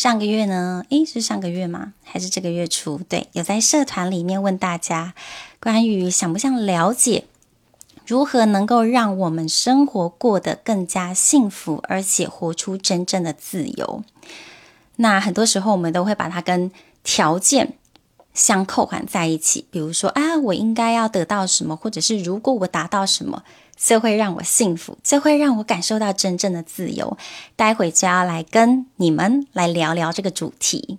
上个月呢，诶，是上个月吗？还是这个月初？对，有在社团里面问大家，关于想不想了解如何能够让我们生活过得更加幸福，而且活出真正的自由。那很多时候我们都会把它跟条件相扣环在一起，比如说啊，我应该要得到什么，或者是如果我达到什么。这会让我幸福，这会让我感受到真正的自由。待会就要来跟你们来聊聊这个主题。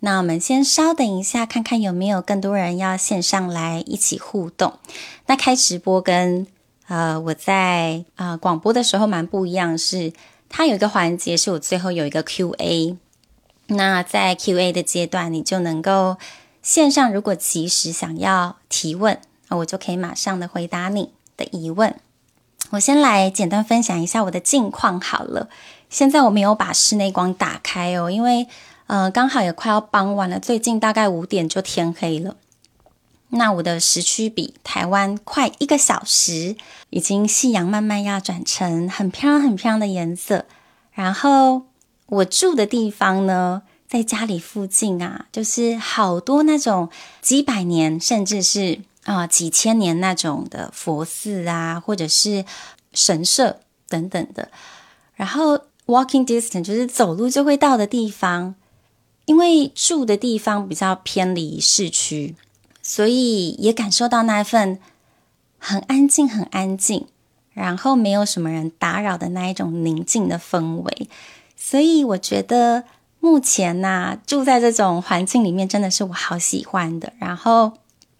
那我们先稍等一下，看看有没有更多人要线上来一起互动。那开直播跟呃我在呃广播的时候蛮不一样，是它有一个环节是我最后有一个 Q&A。那在 Q&A 的阶段，你就能够线上如果及时想要提问，我就可以马上的回答你的疑问，我先来简单分享一下我的近况好了。现在我没有把室内光打开哦，因为呃刚好也快要傍晚了，最近大概五点就天黑了。那我的时区比台湾快一个小时，已经夕阳慢慢要转成很漂亮很漂亮的颜色。然后我住的地方呢，在家里附近啊，就是好多那种几百年甚至是。啊、几千年那种的佛寺啊，或者是神社等等的，然后 walking distance 就是走路就会到的地方。因为住的地方比较偏离市区，所以也感受到那份很安静、很安静，然后没有什么人打扰的那一种宁静的氛围。所以我觉得目前呐、住在这种环境里面，真的是我好喜欢的。然后。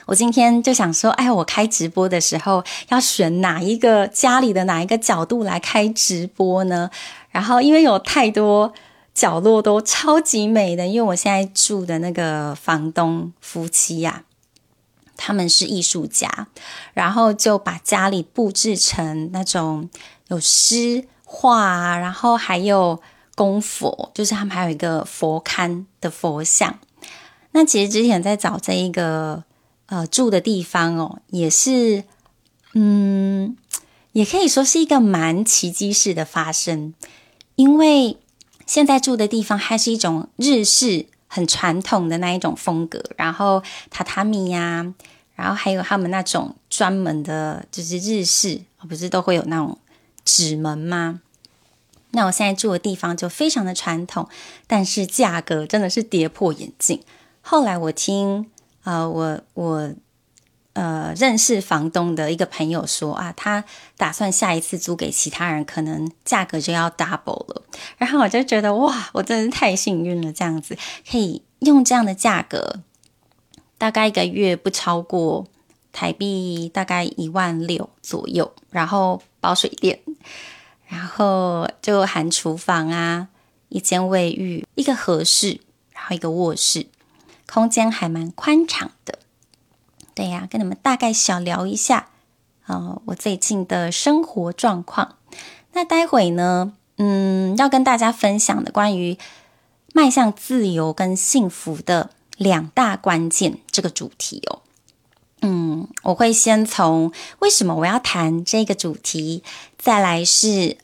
我今天就想说，哎，我开直播的时候要选哪一个家里的哪一个角度来开直播呢？然后因为有太多角落都超级美的，因为我现在住的那个房东夫妻呀、他们是艺术家，然后就把家里布置成那种有诗画，然后还有供佛，就是他们还有一个佛龛的佛像。那其实之前在找这一个。呃，住的地方哦，也是，嗯，也可以说是一个蛮奇迹式的发生，因为现在住的地方还是一种日式很传统的那一种风格，然后榻榻米呀，然后还有他们那种专门的，就是日式，不是都会有那种纸门吗？那我现在住的地方就非常的传统，但是价格真的是跌破眼镜。后来我听。呃，我我呃认识房东的一个朋友说啊，他打算下一次租给其他人，可能价格就要 double 了。然后我就觉得哇，我真是太幸运了，这样子可以用这样的价格，大概一个月不超过台币大概一万六左右，然后包水电，然后就含厨房啊，一间卫浴，一个和室，然后一个卧室。空间还蛮宽敞的，对呀，跟你们大概小聊一下，呃，我最近的生活状况。那待会呢，嗯，要跟大家分享的关于迈向自由跟幸福的两大关键这个主题哦。嗯，我会先从为什么我要谈这个主题，再来是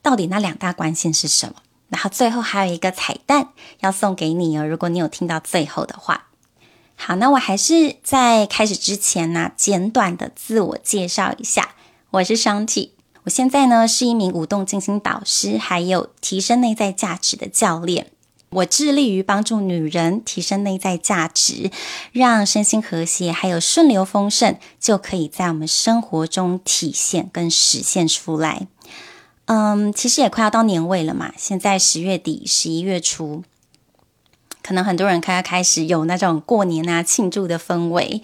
到底那两大关键是什么。然后最后还有一个彩蛋要送给你哦，如果你有听到最后的话。好，那我还是在开始之前呢，简短的自我介绍一下，我是 Shanti，我现在呢是一名舞动静心导师，还有提升内在价值的教练。我致力于帮助女人提升内在价值，让身心和谐，还有顺流丰盛，就可以在我们生活中体现跟实现出来。嗯，其实也快要到年尾了嘛，现在十月底、十一月初，可能很多人开开始有那种过年啊庆祝的氛围。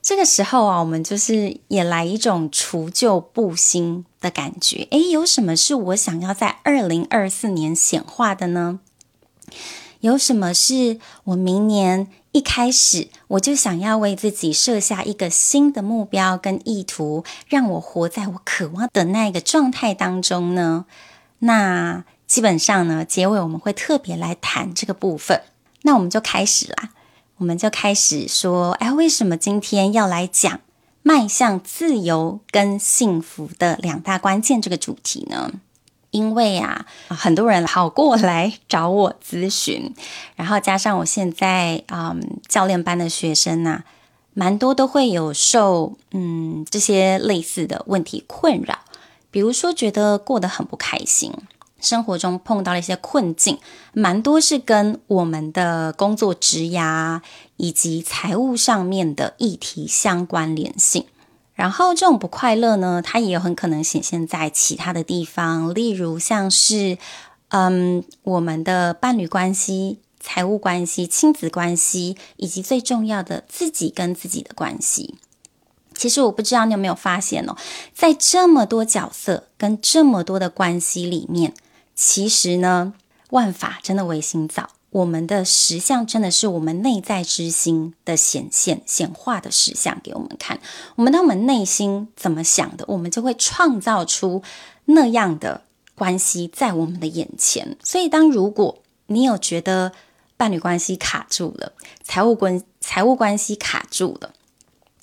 这个时候啊，我们就是也来一种除旧布新的感觉。诶，有什么是我想要在二零二四年显化的呢？有什么是我明年一开始我就想要为自己设下一个新的目标跟意图，让我活在我渴望的那个状态当中呢？那基本上呢，结尾我们会特别来谈这个部分。那我们就开始啦，我们就开始说，哎，为什么今天要来讲迈向自由跟幸福的两大关键这个主题呢？因为啊，很多人跑过来找我咨询，然后加上我现在嗯教练班的学生呐、啊，蛮多都会有受嗯这些类似的问题困扰，比如说觉得过得很不开心，生活中碰到了一些困境，蛮多是跟我们的工作职涯以及财务上面的议题相关联性。然后这种不快乐呢，它也很可能显现在其他的地方，例如像是，嗯，我们的伴侣关系、财务关系、亲子关系，以及最重要的自己跟自己的关系。其实我不知道你有没有发现哦，在这么多角色跟这么多的关系里面，其实呢，万法真的唯心造。我们的实相真的是我们内在之心的显现、显化的实相给我们看。我们当我们内心怎么想的，我们就会创造出那样的关系在我们的眼前。所以，当如果你有觉得伴侣关系卡住了，财务关财务关系卡住了，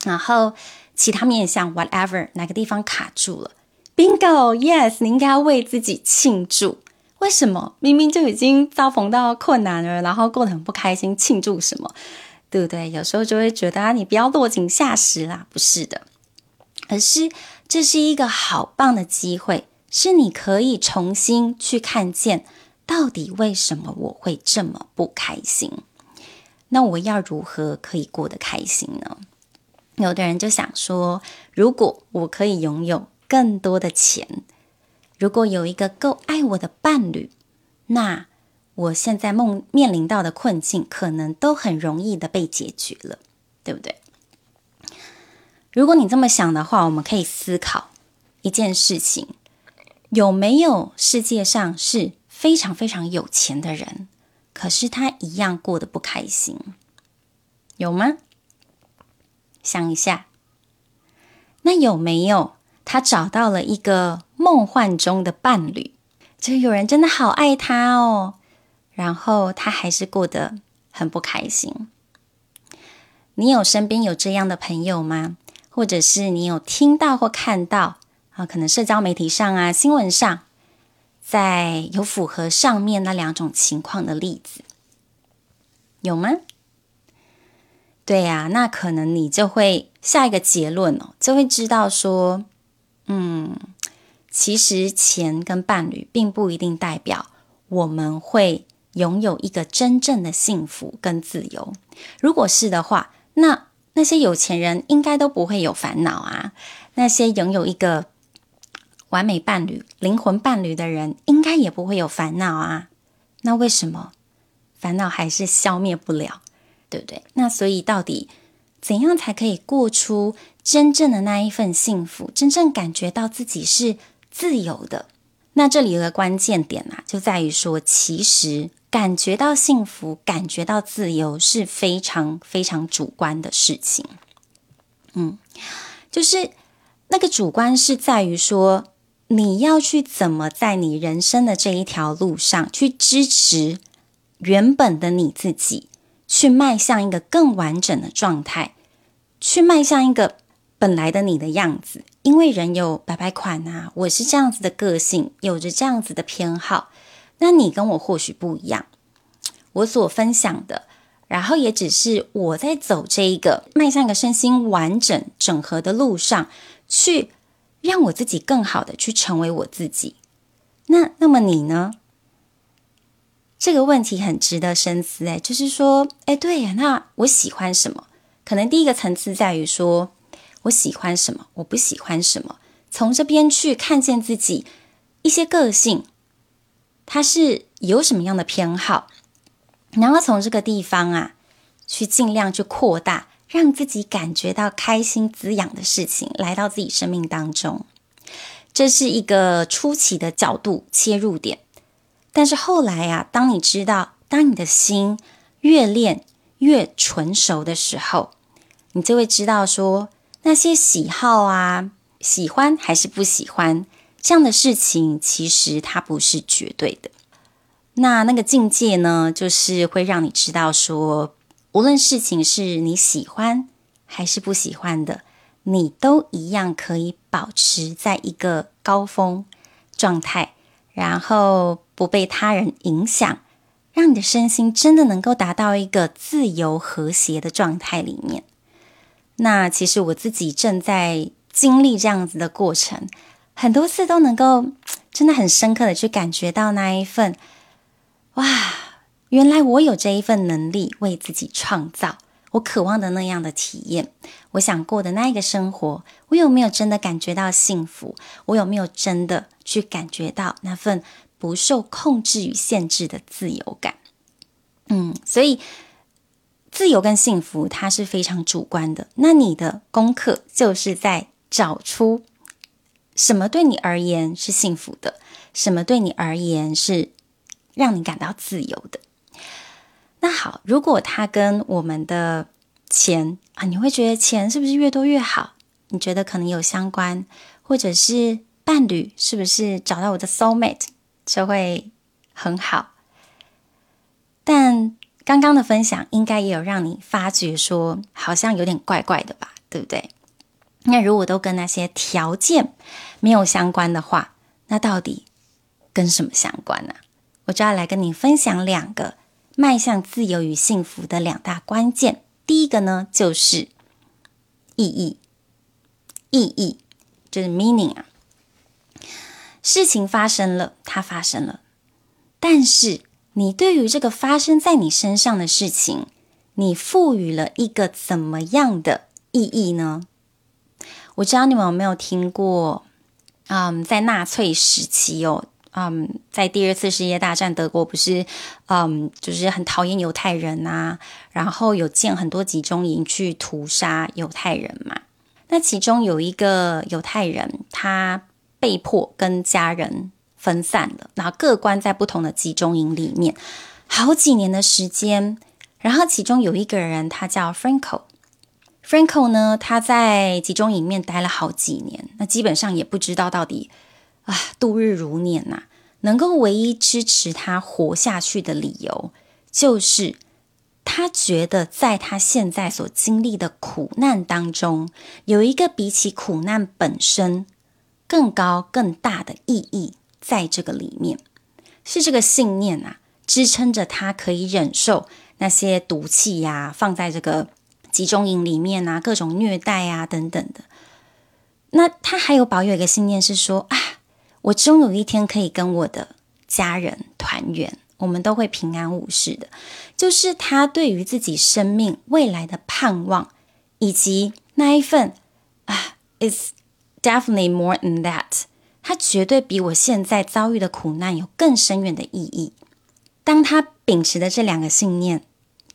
然后其他面向 whatever 哪个地方卡住了，Bingo，Yes，你应该要为自己庆祝。为什么明明就已经遭逢到困难了，然后过得很不开心，庆祝什么？对不对？有时候就会觉得啊，你不要落井下石啦，不是的，而是这是一个好棒的机会，是你可以重新去看见，到底为什么我会这么不开心？那我要如何可以过得开心呢？有的人就想说，如果我可以拥有更多的钱。如果有一个够爱我的伴侣，那我现在梦面临到的困境可能都很容易的被解决了，对不对？如果你这么想的话，我们可以思考一件事情：有没有世界上是非常非常有钱的人，可是他一样过得不开心？有吗？想一下，那有没有他找到了一个？梦幻中的伴侣，就有人真的好爱他哦，然后他还是过得很不开心。你有身边有这样的朋友吗？或者是你有听到或看到啊？可能社交媒体上啊、新闻上，在有符合上面那两种情况的例子，有吗？对呀，那可能你就会下一个结论哦，就会知道说，嗯。其实钱跟伴侣并不一定代表我们会拥有一个真正的幸福跟自由。如果是的话，那那些有钱人应该都不会有烦恼啊。那些拥有一个完美伴侣、灵魂伴侣的人，应该也不会有烦恼啊。那为什么烦恼还是消灭不了？对不对？那所以到底怎样才可以过出真正的那一份幸福？真正感觉到自己是自由的，那这里有个关键点啊，就在于说，其实感觉到幸福、感觉到自由是非常非常主观的事情。嗯，就是那个主观是在于说，你要去怎么在你人生的这一条路上去支持原本的你自己，去迈向一个更完整的状态，去迈向一个本来的你的样子。因为人有百百款啊，我是这样子的个性，有着这样子的偏好。那你跟我或许不一样，我所分享的，然后也只是我在走这一个迈向一个身心完整整合的路上，去让我自己更好的去成为我自己。那那么你呢？这个问题很值得深思。哎，就是说，哎，对呀，那我喜欢什么？可能第一个层次在于说。我喜欢什么？我不喜欢什么？从这边去看见自己一些个性，他是有什么样的偏好，然后从这个地方啊，去尽量去扩大，让自己感觉到开心滋养的事情来到自己生命当中。这是一个初期的角度切入点，但是后来啊，当你知道，当你的心越练越纯熟的时候，你就会知道说。那些喜好啊，喜欢还是不喜欢这样的事情，其实它不是绝对的。那那个境界呢，就是会让你知道说，无论事情是你喜欢还是不喜欢的，你都一样可以保持在一个高峰状态，然后不被他人影响，让你的身心真的能够达到一个自由和谐的状态里面。那其实我自己正在经历这样子的过程，很多次都能够 真的很深刻的去感觉到那一份，哇，原来我有这一份能力为自己创造我渴望的那样的体验，我想过的那一个生活，我有没有真的感觉到幸福？我有没有真的去感觉到那份不受控制与限制的自由感？嗯，所以自由跟幸福它是非常主观的。那你的功课就是在找出什么对你而言是幸福的，什么对你而言是让你感到自由的。那好，如果它跟我们的钱啊，你会觉得钱是不是越多越好？你觉得可能有相关，或者是伴侣是不是找到我的 soul mate 就会很好？但刚刚的分享应该也有让你发觉说，好像有点怪怪的吧，对不对？那如果都跟那些条件没有相关的话，那到底跟什么相关呢？我就要来跟你分享两个。迈向自由与幸福的两大关键，第一个呢就是意义，意义就是 meaning 啊。事情发生了，它发生了，但是你对于这个发生在你身上的事情，你赋予了一个怎么样的意义呢？我知道你们有没有听过，嗯，在纳粹时期哦。嗯，在第二次世界大战，德国不是嗯，就是很讨厌犹太人呐，然后有建很多集中营去屠杀犹太人嘛。那其中有一个犹太人，他被迫跟家人分散了，然后各关在不同的集中营里面好几年的时间。然后其中有一个人，他叫 Franco。Franco 呢，他在集中营里面待了好几年，那基本上也不知道到底。啊，度日如年呐、能够唯一支持他活下去的理由，就是他觉得在他现在所经历的苦难当中，有一个比起苦难本身更高更大的意义在这个里面。是这个信念啊，支撑着他可以忍受那些毒气呀、放在这个集中营里面啊，各种虐待啊等等的。那他还有保有一个信念是说啊。我终有一天可以跟我的家人团圆，我们都会平安无事的。就是他对于自己生命未来的盼望，以及那一份啊，is definitely more than that。他绝对比我现在遭遇的苦难有更深远的意义。当他秉持的这两个信念，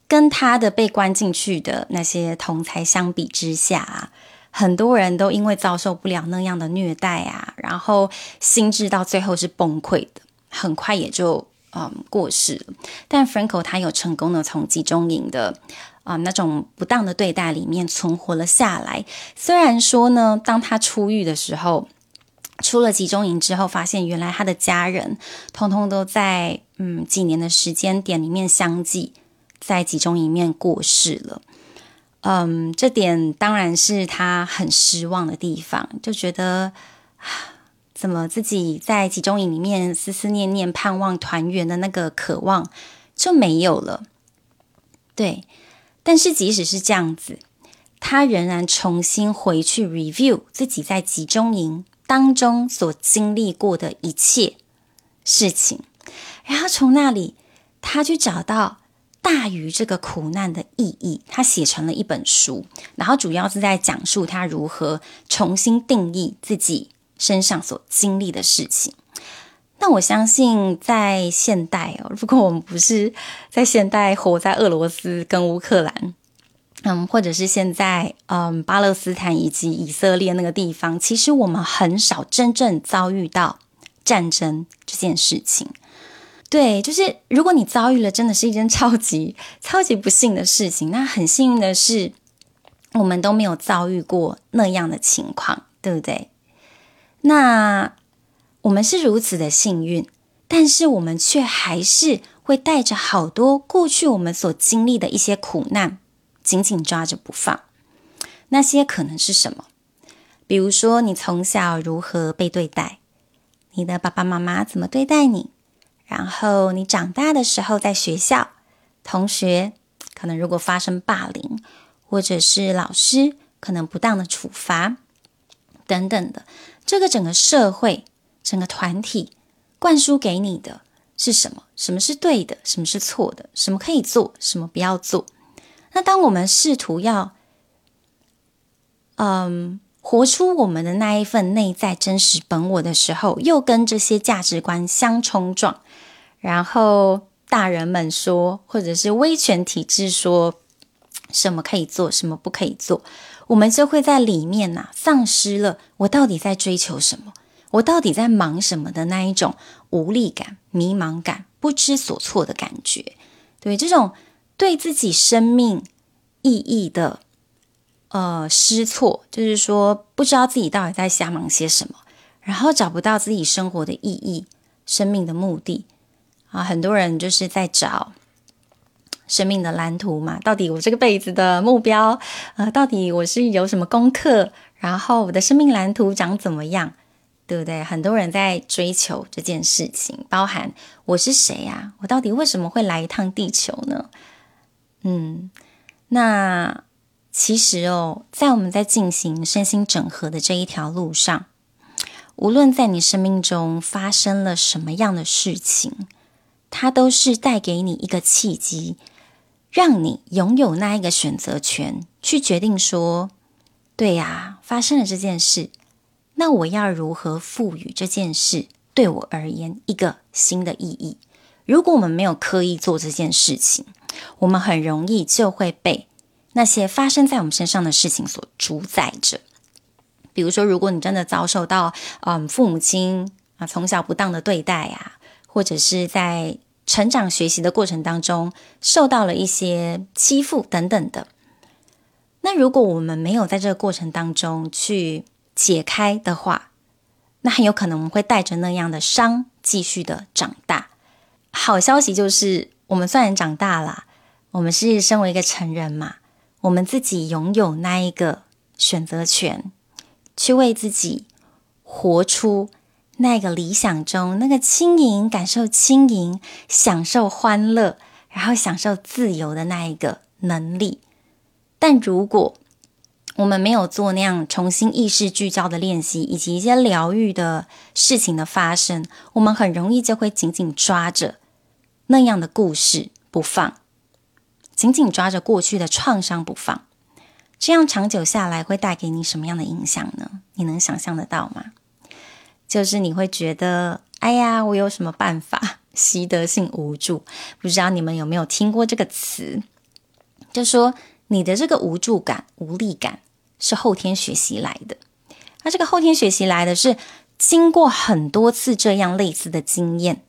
跟他的被关进去的那些同才相比之下啊。很多人都因为遭受不了那样的虐待啊，然后心智到最后是崩溃的，很快也就嗯过世了。但 Franco 他有成功的从集中营的啊、那种不当的对待里面存活了下来。虽然说呢，当他出狱的时候，出了集中营之后，发现原来他的家人通通都在嗯几年的时间点里面相继在集中营里面过世了。嗯，这点当然是他很失望的地方，就觉得，怎么自己在集中营里面思思念念、盼望团圆的那个渴望就没有了。对，但是即使是这样子，他仍然重新回去 review 自己在集中营当中所经历过的一切事情，然后从那里他去找到。大于这个苦难的意义，他写成了一本书，然后主要是在讲述他如何重新定义自己身上所经历的事情。那我相信，在现代哦，如果我们不是在现代活在俄罗斯跟乌克兰，嗯，或者是现在嗯巴勒斯坦以及以色列那个地方，其实我们很少真正遭遇到战争这件事情。对，就是如果你遭遇了真的是一件 超级超级不幸的事情，那很幸运的是，我们都没有遭遇过那样的情况，对不对？那我们是如此的幸运，但是我们却还是会带着好多过去我们所经历的一些苦难，紧紧抓着不放。那些可能是什么？比如说，你从小如何被对待。你的爸爸妈妈怎么对待你，然后你长大的时候在学校，同学可能如果发生霸凌，或者是老师可能不当的处罚等等的，这个整个社会、整个团体灌输给你的是什么？什么是对的？什么是错的？什么可以做？什么不要做？那当我们试图要，嗯，活出我们的那一份内在真实本我的时候，又跟这些价值观相冲撞，然后大人们说，或者是威权体制说，什么可以做，什么不可以做，我们就会在里面呐、丧失了我到底在追求什么，我到底在忙什么的那一种无力感、迷茫感、不知所措的感觉，对这种。对自己生命意义的呃失措，就是说不知道自己到底在瞎忙些什么，然后找不到自己生活的意义、生命的目的啊。很多人就是在找生命的蓝图嘛，到底我这个辈子的目标，呃，到底我是有什么功课，然后我的生命蓝图长怎么样，对不对？很多人在追求这件事情，包含我是谁呀？我到底为什么会来一趟地球呢？嗯，那其实哦，在我们在进行身心整合的这一条路上，无论在你生命中发生了什么样的事情，它都是带给你一个契机，让你拥有那一个选择权，去决定说，对呀，发生了这件事，那我要如何赋予这件事对我而言一个新的意义？如果我们没有刻意做这件事情，我们很容易就会被那些发生在我们身上的事情所主宰着。比如说，如果你真的遭受到嗯父母亲啊从小不当的对待啊，或者是在成长学习的过程当中受到了一些欺负等等的，那如果我们没有在这个过程当中去解开的话，那很有可能我们会带着那样的伤继续的长大。好消息就是。我们虽然长大了，我们是身为一个成人嘛，我们自己拥有那一个选择权，去为自己活出那个理想中那个轻盈、感受轻盈、享受欢乐，然后享受自由的那一个能力。但如果我们没有做那样重新意识聚焦的练习，以及一些疗愈的事情的发生，我们很容易就会紧紧抓着。那样的故事不放，紧紧抓着过去的创伤不放，这样长久下来会带给你什么样的影响呢？你能想象得到吗？就是你会觉得，哎呀，我有什么办法？习得性无助，不知道你们有没有听过这个词？就说你的这个无助感、无力感是后天学习来的。那这个后天学习来的是经过很多次这样类似的经验。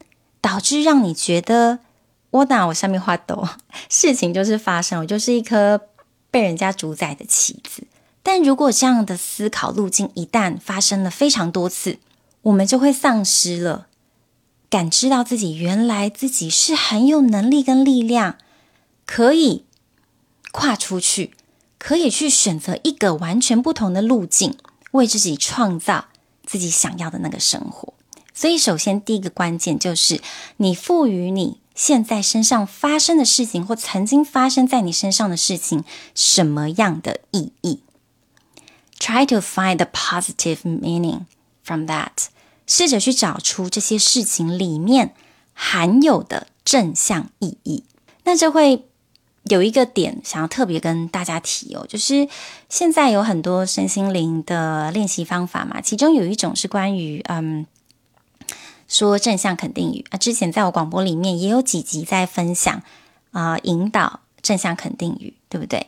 导致让你觉得我哪我下面花抖，事情就是发生，我就是一颗被人家主宰的棋子。但如果这样的思考路径一旦发生了非常多次，我们就会丧失了感知到自己原来自己是很有能力跟力量，可以跨出去，可以去选择一个完全不同的路径，为自己创造自己想要的那个生活。所以，首先第一个关键就是你赋予你现在身上发生的事情，或曾经发生在你身上的事情，什么样的意义？Try to find the positive meaning from that。试着去找出这些事情里面含有的正向意义。那就会有一个点想要特别跟大家提哦，就是现在有很多身心灵的练习方法嘛，其中有一种是关于嗯。说正向肯定语啊，之前在我广播里面也有几集在分享啊、引导正向肯定语，对不对？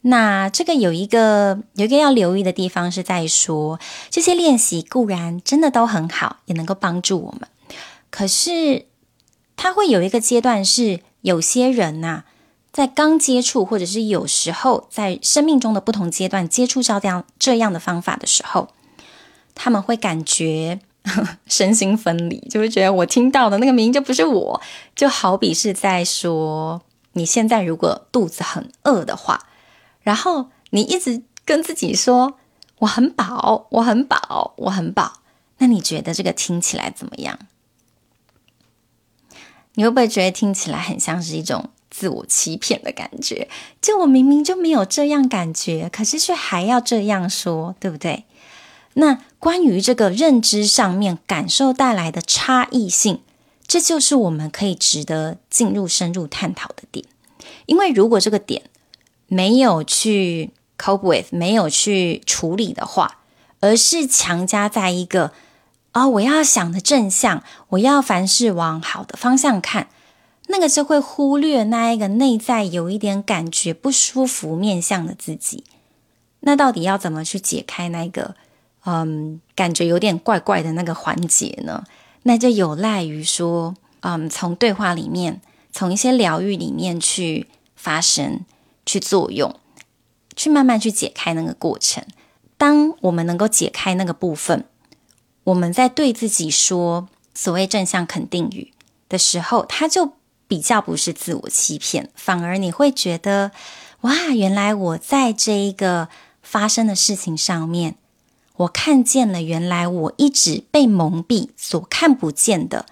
那这个有一个有一个要留意的地方是在说，这些练习固然真的都很好，也能够帮助我们，可是它会有一个阶段是有些人呐、啊，在刚接触，或者是有时候在生命中的不同阶段接触到这样这样的方法的时候，他们会感觉。身心分离，就会觉得我听到的那个名就不是我，就好比是在说，你现在如果肚子很饿的话，然后你一直跟自己说我很饱，我很饱，我很饱，那你觉得这个听起来怎么样？你会不会觉得听起来很像是一种自我欺骗的感觉？就我明明就没有这样感觉，可是却还要这样说，对不对？那关于这个认知上面感受带来的差异性，这就是我们可以值得进入深入探讨的点。因为如果这个点没有去 cope with，没有去处理的话，而是强加在一个啊、哦，我要想的正向，我要凡事往好的方向看，那个就会忽略那一个内在有一点感觉不舒服面向的自己。那到底要怎么去解开那个嗯，感觉有点怪怪的那个环节呢？那就有赖于说，嗯，从对话里面，从一些疗愈里面去发生、去作用，去慢慢去解开那个过程。当我们能够解开那个部分，我们在对自己说所谓正向肯定语的时候，它就比较不是自我欺骗，反而你会觉得，哇，原来我在这一个发生的事情上面，我看见了原来我一直被蒙蔽所看不见的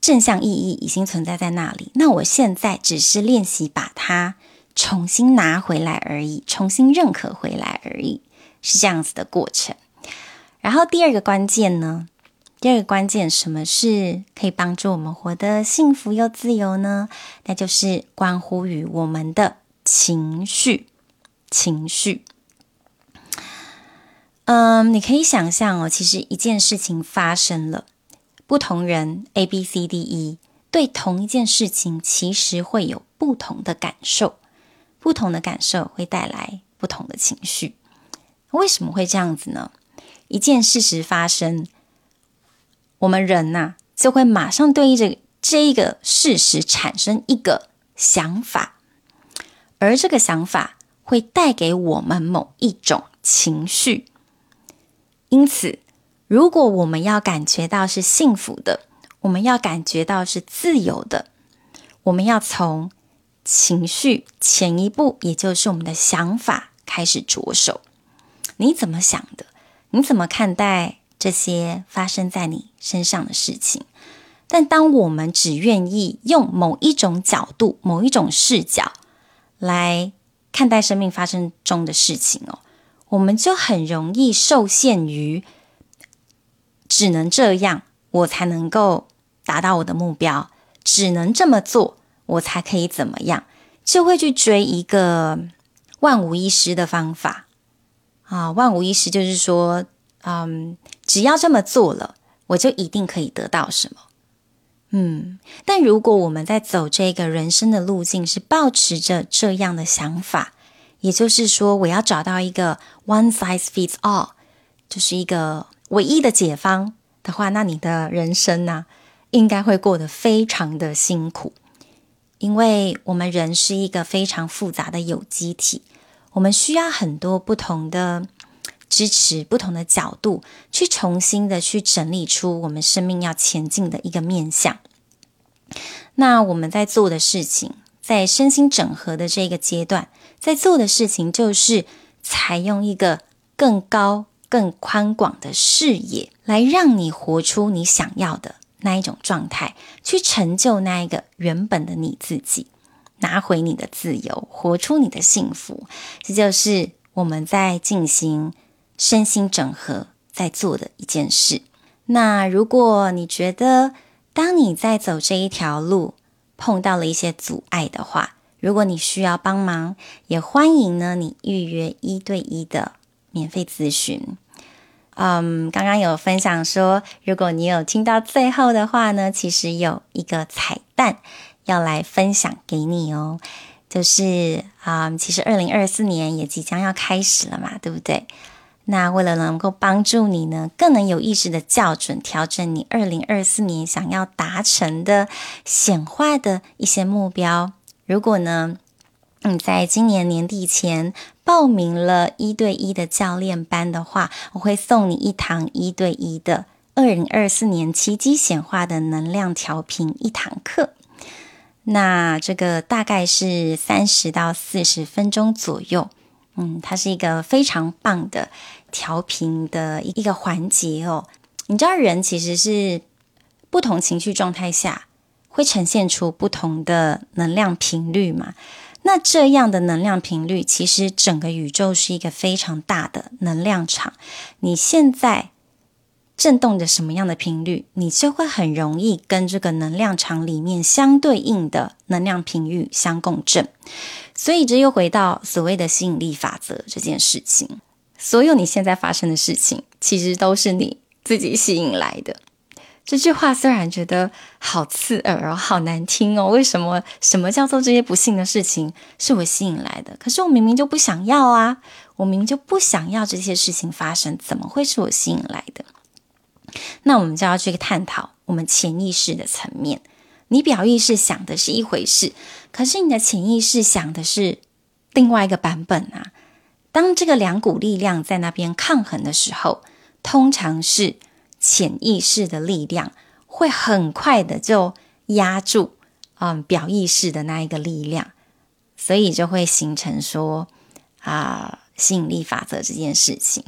正向意义已经存在在那里。那我现在只是练习把它重新拿回来而已，重新认可回来而已。是这样子的过程，然后第二个关键呢？第二个关键，什么是可以帮助我们活得幸福又自由呢？那就是关乎于我们的情绪。情绪，嗯，你可以想象哦，其实一件事情发生了，不同人 A、B、C、D、E 对同一件事情，其实会有不同的感受，不同的感受会带来不同的情绪。为什么会这样子呢？一件事实发生，我们人呐、就会马上对应着这一个事实产生一个想法，而这个想法会带给我们某一种情绪。因此，如果我们要感觉到是幸福的，我们要感觉到是自由的，我们要从情绪前一步，也就是我们的想法开始着手。你怎么想的？你怎么看待这些发生在你身上的事情？但当我们只愿意用某一种角度、某一种视角来看待生命发生中的事情哦，我们就很容易受限于只能这样，我才能够达到我的目标；只能这么做，我才可以怎么样，就会去追一个万无一失的方法。啊，万无一失就是说，嗯，只要这么做了，我就一定可以得到什么。嗯，但如果我们在走这个人生的路径是抱持着这样的想法，也就是说，我要找到一个 one size fits all，就是一个唯一的解方的话，那你的人生呢，应该会过得非常的辛苦，因为我们人是一个非常复杂的有机体。我们需要很多不同的支持，不同的角度，去重新的去整理出我们生命要前进的一个面向。那我们在做的事情，在身心整合的这个阶段，在做的事情，就是采用一个更高、更宽广的视野，来让你活出你想要的那一种状态，去成就那一个原本的你自己。拿回你的自由，活出你的幸福，这就是我们在进行身心整合在做的一件事。那如果你觉得，当你在走这一条路碰到了一些阻碍的话，如果你需要帮忙，也欢迎呢你预约一对一的免费咨询。嗯，刚刚有分享说，如果你有听到最后的话呢，其实有一个彩蛋。要来分享给你哦，就是啊、嗯，其实二零二四年也即将要开始了嘛，对不对？那为了能够帮助你呢，更能有意识的校准调整你二零二四年想要达成的显化的一些目标，如果呢，你在今年年底前报名了一对一的教练班的话，我会送你一堂一对一的二零二四年奇迹显化的能量调频一堂课。那这个大概是三十到四十分钟左右，嗯，它是一个非常棒的调频的一个环节哦。你知道，人其实是不同情绪状态下会呈现出不同的能量频率嘛？那这样的能量频率，其实整个宇宙是一个非常大的能量场。你现在震动着什么样的频率，你就会很容易跟这个能量场里面相对应的能量频率相共振。所以，这又回到所谓的吸引力法则这件事情。所有你现在发生的事情，其实都是你自己吸引来的。这句话虽然觉得好刺耳哦，好难听哦。为什么？什么叫做这些不幸的事情是我吸引来的？可是我明明就不想要啊！我明明就不想要这些事情发生，怎么会是我吸引来的？那我们就要去探讨我们潜意识的层面。你表意识想的是一回事，可是你的潜意识想的是另外一个版本啊。当这个两股力量在那边抗衡的时候，通常是。潜意识的力量会很快的就压住，嗯，表意识的那一个力量，所以就会形成说啊，吸引力法则这件事情，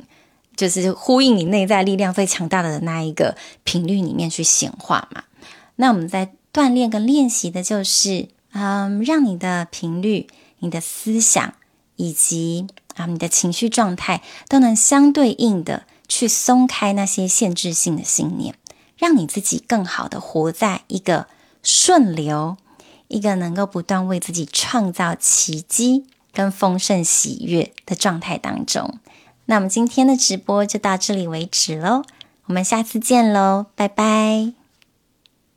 就是呼应你内在力量最强大的那一个频率里面去显化嘛。那我们在锻炼跟练习的就是，嗯，让你的频率、你的思想以及啊你的情绪状态都能相对应的。去松开那些限制性的信念，让你自己更好的活在一个顺流、一个能够不断为自己创造奇迹跟丰盛喜悦的状态当中。那我们今天的直播就到这里为止喽，我们下次见喽，拜拜。